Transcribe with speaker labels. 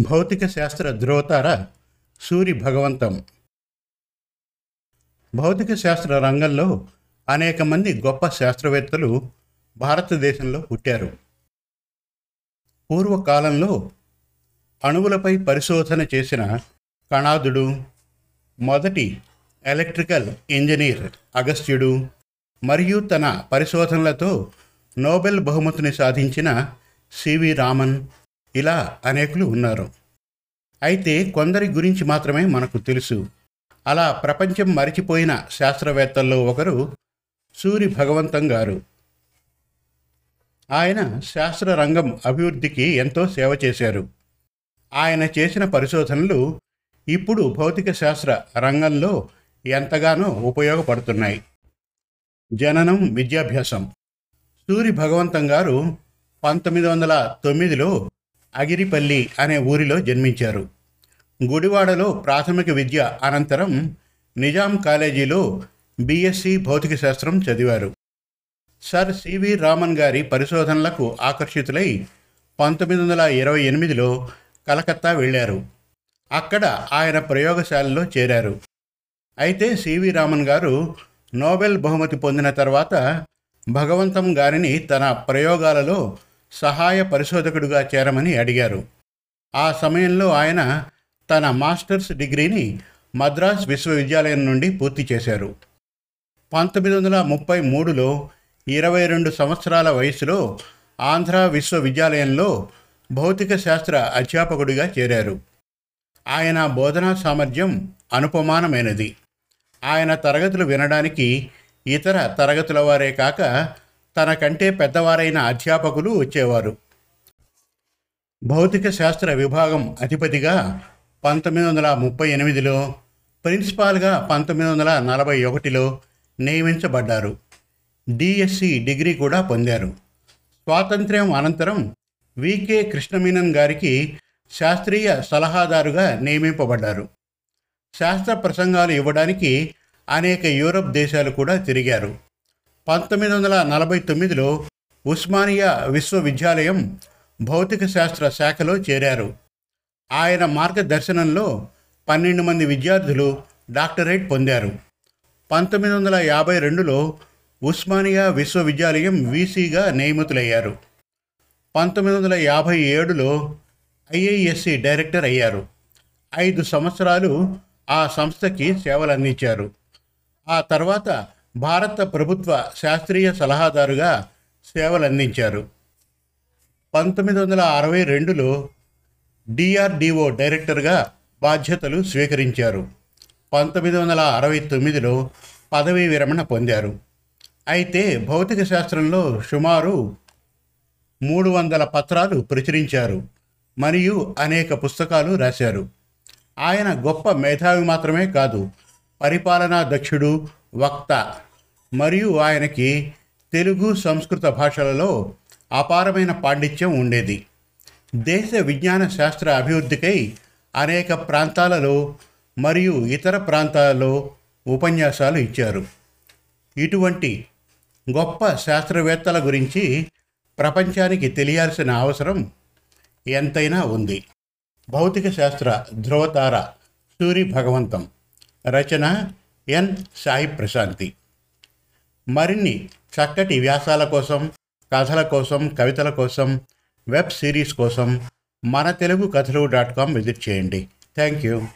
Speaker 1: భౌతిక శాస్త్ర ధ్రువతార సూరి భగవంతం భౌతిక శాస్త్ర రంగంలో అనేక మంది గొప్ప శాస్త్రవేత్తలు భారతదేశంలో పుట్టారు. పూర్వకాలంలో అణువులపై పరిశోధన చేసిన కణాదుడు మొదటి ఎలక్ట్రికల్ ఇంజనీర్ అగస్త్యుడు మరియు తన పరిశోధనలతో నోబెల్ బహుమతిని సాధించిన సివి రామన్ ఇలా అనేకులు ఉన్నారు. అయితే కొందరి గురించి మాత్రమే మనకు తెలుసు. అలా ప్రపంచం మరిచిపోయిన శాస్త్రవేత్తల్లో ఒకరు సూరి భగవంతం గారు. ఆయన శాస్త్ర రంగం అభివృద్ధికి ఎంతో సేవ చేశారు. ఆయన చేసిన పరిశోధనలు ఇప్పుడు భౌతిక శాస్త్ర రంగంలో ఎంతగానో ఉపయోగపడుతున్నాయి. జననం విద్యాభ్యాసం. సూరి భగవంతం గారు పంతొమ్మిది వందల తొమ్మిదిలో అగిరిపల్లి అనే ఊరిలో జన్మించారు. గుడివాడలో ప్రాథమిక విద్య అనంతరం నిజాం కాలేజీలో బీఎస్సీ భౌతిక శాస్త్రం చదివారు. సర్ సివి రామన్ గారి పరిశోధనలకు ఆకర్షితులై పంతొమ్మిది వందల ఇరవై ఎనిమిదిలో కలకత్తా వెళ్ళారు. అక్కడ ఆయన ప్రయోగశాలలో చేరారు. అయితే సివి రామన్ గారు నోబెల్ బహుమతి పొందిన తర్వాత భగవంతం గారిని తన ప్రయోగాలలో సహాయ పరిశోధకుడుగా చేరమని అడిగారు. ఆ సమయంలో ఆయన తన మాస్టర్స్ డిగ్రీని మద్రాస్ విశ్వవిద్యాలయం నుండి పూర్తి చేశారు. పంతొమ్మిది వందల ముప్పై మూడులో ఇరవై రెండు సంవత్సరాల వయసులో ఆంధ్ర విశ్వవిద్యాలయంలో భౌతిక శాస్త్ర అధ్యాపకుడిగా చేరారు. ఆయన బోధనా సామర్థ్యం అనుపమానమైనది. ఆయన తరగతులు వినడానికి ఇతర తరగతుల వారే కాక తనకంటే పెద్దవారైన అధ్యాపకులు వచ్చేవారు. భౌతిక శాస్త్ర విభాగం అధిపతిగా పంతొమ్మిది వందల ముప్పై ఎనిమిదిలో ప్రిన్సిపాల్గా పంతొమ్మిది వందల నలభై ఒకటిలో నియమించబడ్డారు. డిఎస్సి డిగ్రీ కూడా పొందారు. స్వాతంత్ర్యం అనంతరం వికే కృష్ణమీనన్ గారికి శాస్త్రీయ సలహాదారుగా నియమింపబడ్డారు. శాస్త్ర ప్రసంగాలు ఇవ్వడానికి అనేక యూరప్ దేశాలు కూడా తిరిగారు. పంతొమ్మిది వందల నలభై తొమ్మిదిలో ఉస్మానియా విశ్వవిద్యాలయం భౌతిక శాస్త్ర శాఖలో చేరారు. ఆయన మార్గదర్శనంలో పన్నెండు మంది విద్యార్థులు డాక్టరేట్ పొందారు. పంతొమ్మిది వందల యాభై రెండులో ఉస్మానియా విశ్వవిద్యాలయం వీసీగా నియమితులయ్యారు. పంతొమ్మిది వందల యాభై ఏడులో ఐఐఎస్సి డైరెక్టర్ అయ్యారు. ఐదు సంవత్సరాలు ఆ సంస్థకి సేవలు అందించారు ఆ తర్వాత భారత ప్రభుత్వ శాస్త్రీయ సలహాదారుగా సేవలందించారు. పంతొమ్మిది వందల అరవై రెండులో డిఆర్డిఓ డైరెక్టర్గా బాధ్యతలు స్వీకరించారు. పంతొమ్మిది వందల అరవై తొమ్మిదిలో పదవీ విరమణ పొందారు. అయితే భౌతిక శాస్త్రంలో సుమారు మూడు వందల పత్రాలు ప్రచురించారు మరియు అనేక పుస్తకాలు రాశారు. ఆయన గొప్ప మేధావి మాత్రమే కాదు పరిపాలనా దక్షుడు వక్త మరియు ఆయనకి తెలుగు సంస్కృత భాషలలో అపారమైన పాండిత్యం ఉండేది. దేశ విజ్ఞాన శాస్త్ర అభివృద్ధికై అనేక ప్రాంతాలలో మరియు ఇతర ప్రాంతాలలో ఉపన్యాసాలు ఇచ్చారు. ఇటువంటి గొప్ప శాస్త్రవేత్తల గురించి ప్రపంచానికి తెలియాల్సిన అవసరం ఎంతైనా ఉంది. భౌతిక శాస్త్ర ధ్రువతార సూరి భగవంతం రచన ఎన్. సాయి ప్రశాంతి. మరిన్ని చక్కటి వ్యాసాల కోసం కథల కోసం కవితల కోసం వెబ్ సిరీస్ కోసం మన తెలుగు కథలు డాట్ కామ్ విజిట్ చేయండి. Thank you